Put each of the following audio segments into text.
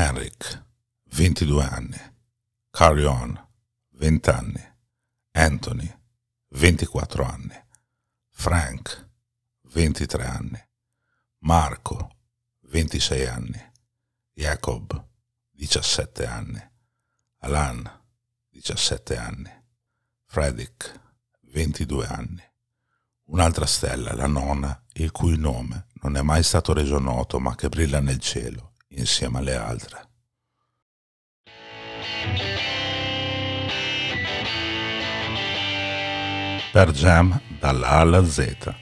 Henrik, 22 anni. Carry On, 20 anni. Anthony, 24 anni. Frank, 23 anni. Marco, 26 anni. Jacob, 17 anni. Alan, 17 anni. Frederick, 22 anni. Un'altra stella, la nonna, il cui nome non è mai stato reso noto ma che brilla nel cielo insieme alle altre. Per Jam dalla A alla Z,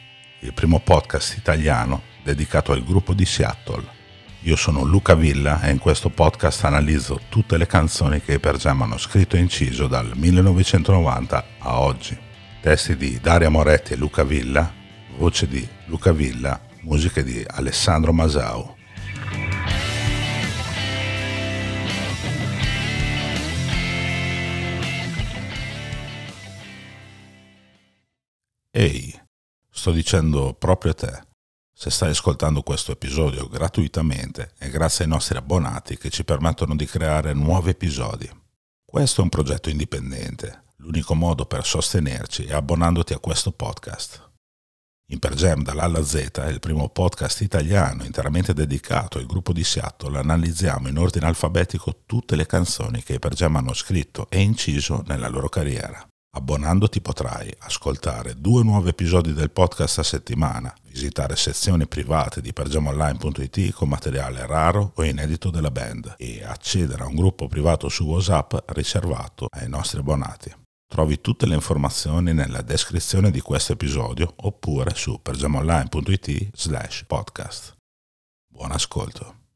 il primo podcast italiano dedicato al gruppo di Seattle. Io sono Luca Villa e in questo podcast analizzo tutte le canzoni che i Per Jam hanno scritto e inciso dal 1990 a oggi. Testi di Daria Moretti e Luca Villa, voce di Luca Villa, musiche di Alessandro Masau. Ehi, sto dicendo proprio a te. Se stai ascoltando questo episodio gratuitamente è grazie ai nostri abbonati che ci permettono di creare nuovi episodi. Questo è un progetto indipendente. L'unico modo per sostenerci è abbonandoti a questo podcast. In Per Jam dall'A alla Z è il primo podcast italiano interamente dedicato al gruppo di Seattle. Analizziamo in ordine alfabetico tutte le canzoni che i Per Jam hanno scritto e inciso nella loro carriera. Abbonandoti potrai ascoltare due nuovi episodi del podcast a settimana, visitare sezioni private di pergiamonline.it con materiale raro o inedito della band e accedere a un gruppo privato su WhatsApp riservato ai nostri abbonati. Trovi tutte le informazioni nella descrizione di questo episodio oppure su pergiamonline.it slash podcast. Buon ascolto.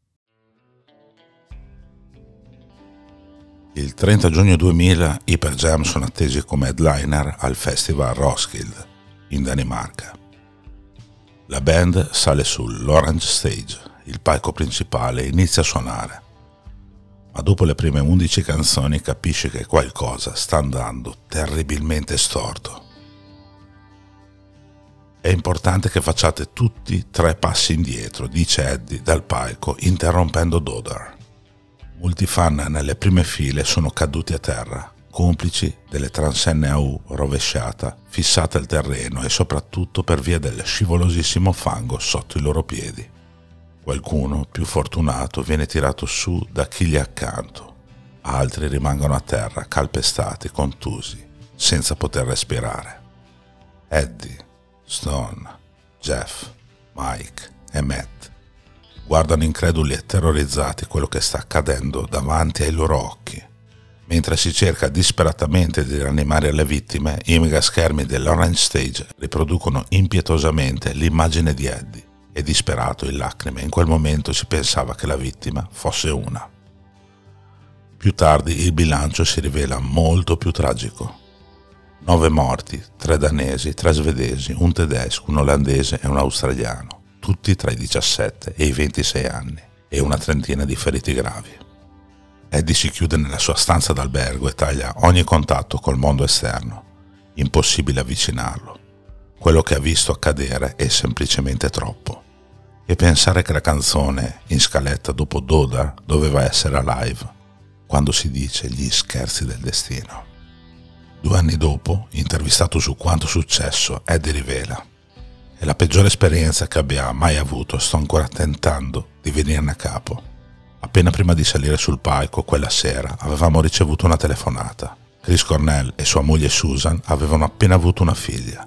Il 30 giugno 2000 i Jam sono attesi come headliner al festival Roskilde, in Danimarca. La band sale sull'Orange Stage, il palco principale, e inizia a suonare. Ma dopo le prime 11 canzoni capisci che qualcosa sta andando terribilmente storto. È importante che facciate tutti tre passi indietro, dice Eddie dal palco, interrompendo Dodder. Molti fan nelle prime file sono caduti a terra, complici delle transenne AU rovesciata, fissate al terreno e soprattutto per via del scivolosissimo fango sotto i loro piedi. Qualcuno, più fortunato, viene tirato su da chi gli è accanto. Altri rimangono a terra, calpestati, contusi, senza poter respirare. Eddie, Stone, Jeff, Mike e Matt guardano increduli e terrorizzati quello che sta accadendo davanti ai loro occhi. Mentre si cerca disperatamente di rianimare le vittime, i megaschermi dell'Orange Stage riproducono impietosamente l'immagine di Eddie e disperato in lacrime in quel momento si pensava che la vittima fosse una. Più tardi il bilancio si rivela molto più tragico. Nove morti, tre danesi, tre svedesi, un tedesco, un olandese e un australiano tutti tra i 17 e i 26 anni, e una trentina di feriti gravi. Eddie si chiude nella sua stanza d'albergo e taglia ogni contatto col mondo esterno. Impossibile avvicinarlo. Quello che ha visto accadere è semplicemente troppo. E pensare che la canzone in scaletta dopo Doda doveva essere live, quando si dice gli scherzi del destino. Due anni dopo, intervistato su quanto successo, Eddie rivela è la peggiore esperienza che abbia mai avuto, sto ancora tentando di venirne a capo. Appena prima di salire sul palco quella sera avevamo ricevuto una telefonata. Chris Cornell e sua moglie Susan avevano appena avuto una figlia.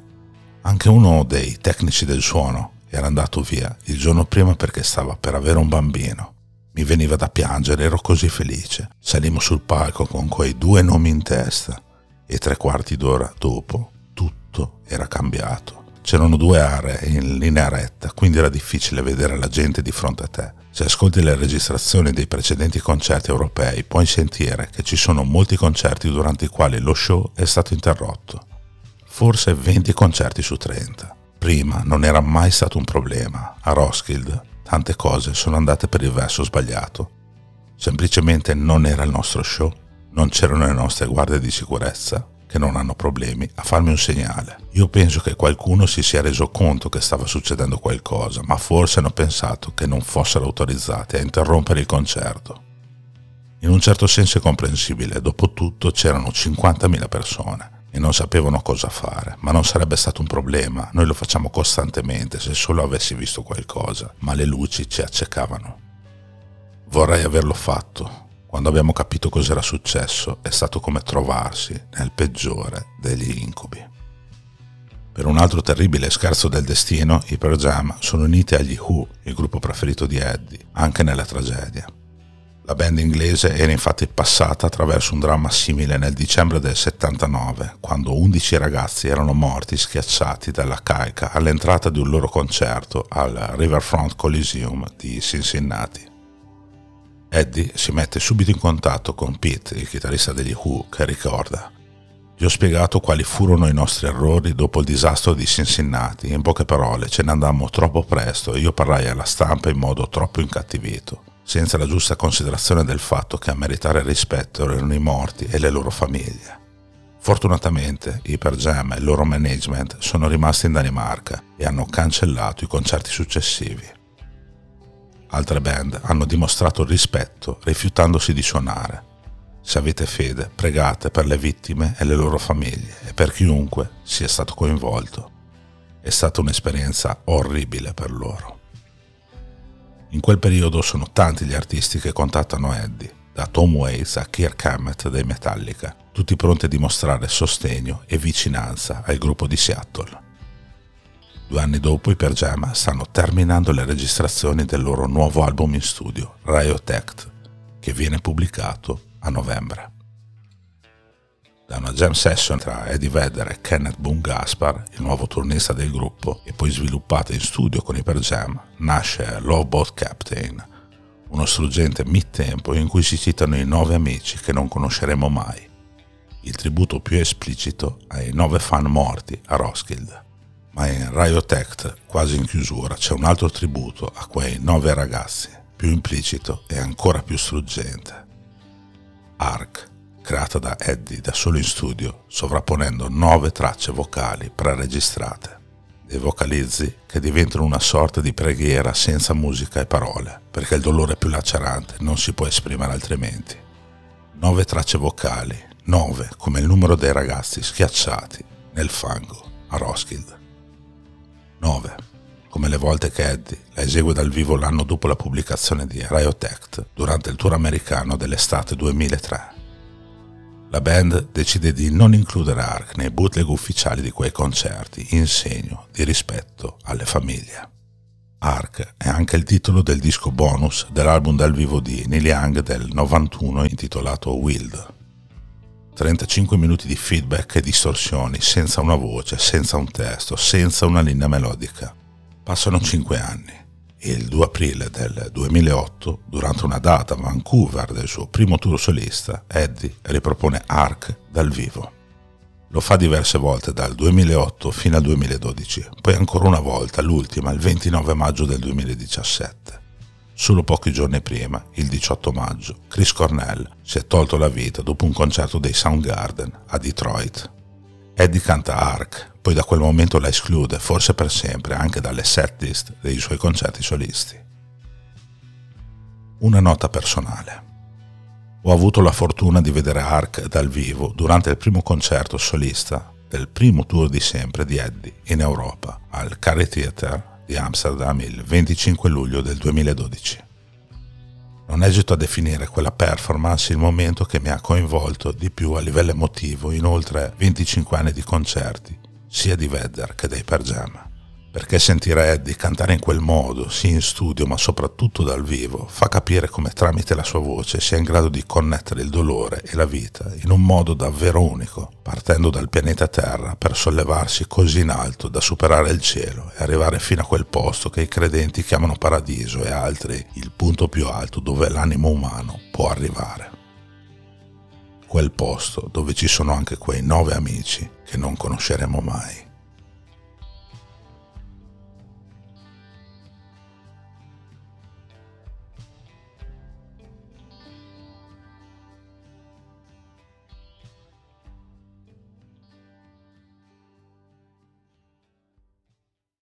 Anche uno dei tecnici del suono era andato via il giorno prima perché stava per avere un bambino. Mi veniva da piangere, ero così felice. Salimmo sul palco con quei due nomi in testa e tre quarti d'ora dopo tutto era cambiato. C'erano due aree in linea retta, quindi era difficile vedere la gente di fronte a te. Se ascolti le registrazioni dei precedenti concerti europei, puoi sentire che ci sono molti concerti durante i quali lo show è stato interrotto. Forse 20 concerti su 30. Prima non era mai stato un problema. A Roskilde tante cose sono andate per il verso sbagliato. Semplicemente non era il nostro show, non c'erano le nostre guardie di sicurezza, che non hanno problemi a farmi un segnale. Io penso che qualcuno si sia reso conto che stava succedendo qualcosa, ma forse hanno pensato che non fossero autorizzati a interrompere il concerto. In un certo senso è comprensibile, dopo tutto c'erano 50.000 persone e non sapevano cosa fare, ma non sarebbe stato un problema, noi lo facciamo costantemente se solo avessi visto qualcosa, ma le luci ci accecavano. Vorrei averlo fatto. Quando abbiamo capito cos'era successo è stato come trovarsi nel peggiore degli incubi. Per un altro terribile scherzo del destino, i Pearl Jam sono uniti agli Who, il gruppo preferito di Eddie, anche nella tragedia. La band inglese era infatti passata attraverso un dramma simile nel dicembre del 79, quando 11 ragazzi erano morti schiacciati dalla carica all'entrata di un loro concerto al Riverfront Coliseum di Cincinnati. Eddie si mette subito in contatto con Pete, il chitarrista degli Who, che ricorda gli ho spiegato quali furono i nostri errori dopo il disastro di Cincinnati. In poche parole, ce ne andammo troppo presto e io parlai alla stampa in modo troppo incattivito, senza la giusta considerazione del fatto che a meritare rispetto erano i morti e le loro famiglie. Fortunatamente, i Per Jam e il loro management sono rimasti in Danimarca e hanno cancellato i concerti successivi. Altre band hanno dimostrato rispetto rifiutandosi di suonare se avete fede, pregate per le vittime e le loro famiglie e per chiunque sia stato coinvolto. È stata un'esperienza orribile per loro. In quel periodo sono tanti gli artisti che contattano Eddie, da Tom Waits a Kirk Hammett dei Metallica, tutti pronti a dimostrare sostegno e vicinanza al gruppo di Seattle. Due anni dopo i Per Jam stanno terminando le registrazioni del loro nuovo album in studio, Riot Act, che viene pubblicato a novembre. Da una jam session tra Eddie Vedder e Kenneth Boone Gaspar, il nuovo turnista del gruppo, e poi sviluppata in studio con i Per Jam, nasce Lowboat Captain, uno struggente mid-tempo in cui si citano i nove amici che non conosceremo mai, il tributo più esplicito ai nove fan morti a Roskilde. Ma in Riot Act, quasi in chiusura, c'è un altro tributo a quei nove ragazzi, più implicito e ancora più struggente Arc, creata da Eddie da solo in studio, sovrapponendo nove tracce vocali preregistrate. Dei vocalizzi che diventano una sorta di preghiera senza musica e parole, perché il dolore più lacerante non si può esprimere altrimenti. Nove tracce vocali, nove come il numero dei ragazzi schiacciati nel fango a Roskilde. Nove come le volte che Eddie la esegue dal vivo l'anno dopo la pubblicazione di Riot Act durante il tour americano dell'estate 2003. La band decide di non includere Ark nei bootleg ufficiali di quei concerti in segno di rispetto alle famiglie. Ark è anche il titolo del disco bonus dell'album dal vivo di Neil Young del 91 intitolato Wild. 35 minuti di feedback e distorsioni senza una voce, senza un testo, senza una linea melodica Passano cinque anni il 2 aprile del 2008, durante una data a Vancouver del suo primo tour solista, Eddie ripropone Ark dal vivo. Lo fa diverse volte dal 2008 fino al 2012, poi ancora una volta, l'ultima, il 29 maggio del 2017. Solo pochi giorni prima, il 18 maggio, Chris Cornell si è tolto la vita dopo un concerto dei Soundgarden a Detroit. Eddie canta Ark, poi da quel momento la esclude, forse per sempre, anche dalle setlist dei suoi concerti solisti. Una nota personale. Ho avuto la fortuna di vedere Ark dal vivo durante il primo concerto solista del primo tour di sempre di Eddie in Europa al Carry Theatre di Amsterdam il 25 luglio del 2012. Non esito a definire quella performance il momento che mi ha coinvolto di più a livello emotivo in oltre 25 anni di concerti, sia di Vedder che dei Pergema. Perché sentire Eddie cantare in quel modo, sia in studio ma soprattutto dal vivo, fa capire come tramite la sua voce sia in grado di connettere il dolore e la vita in un modo davvero unico, partendo dal pianeta Terra per sollevarsi così in alto da superare il cielo e arrivare fino a quel posto che i credenti chiamano paradiso e altri il punto più alto dove l'animo umano può arrivare. Quel posto dove ci sono anche quei nove amici che non conosceremo mai.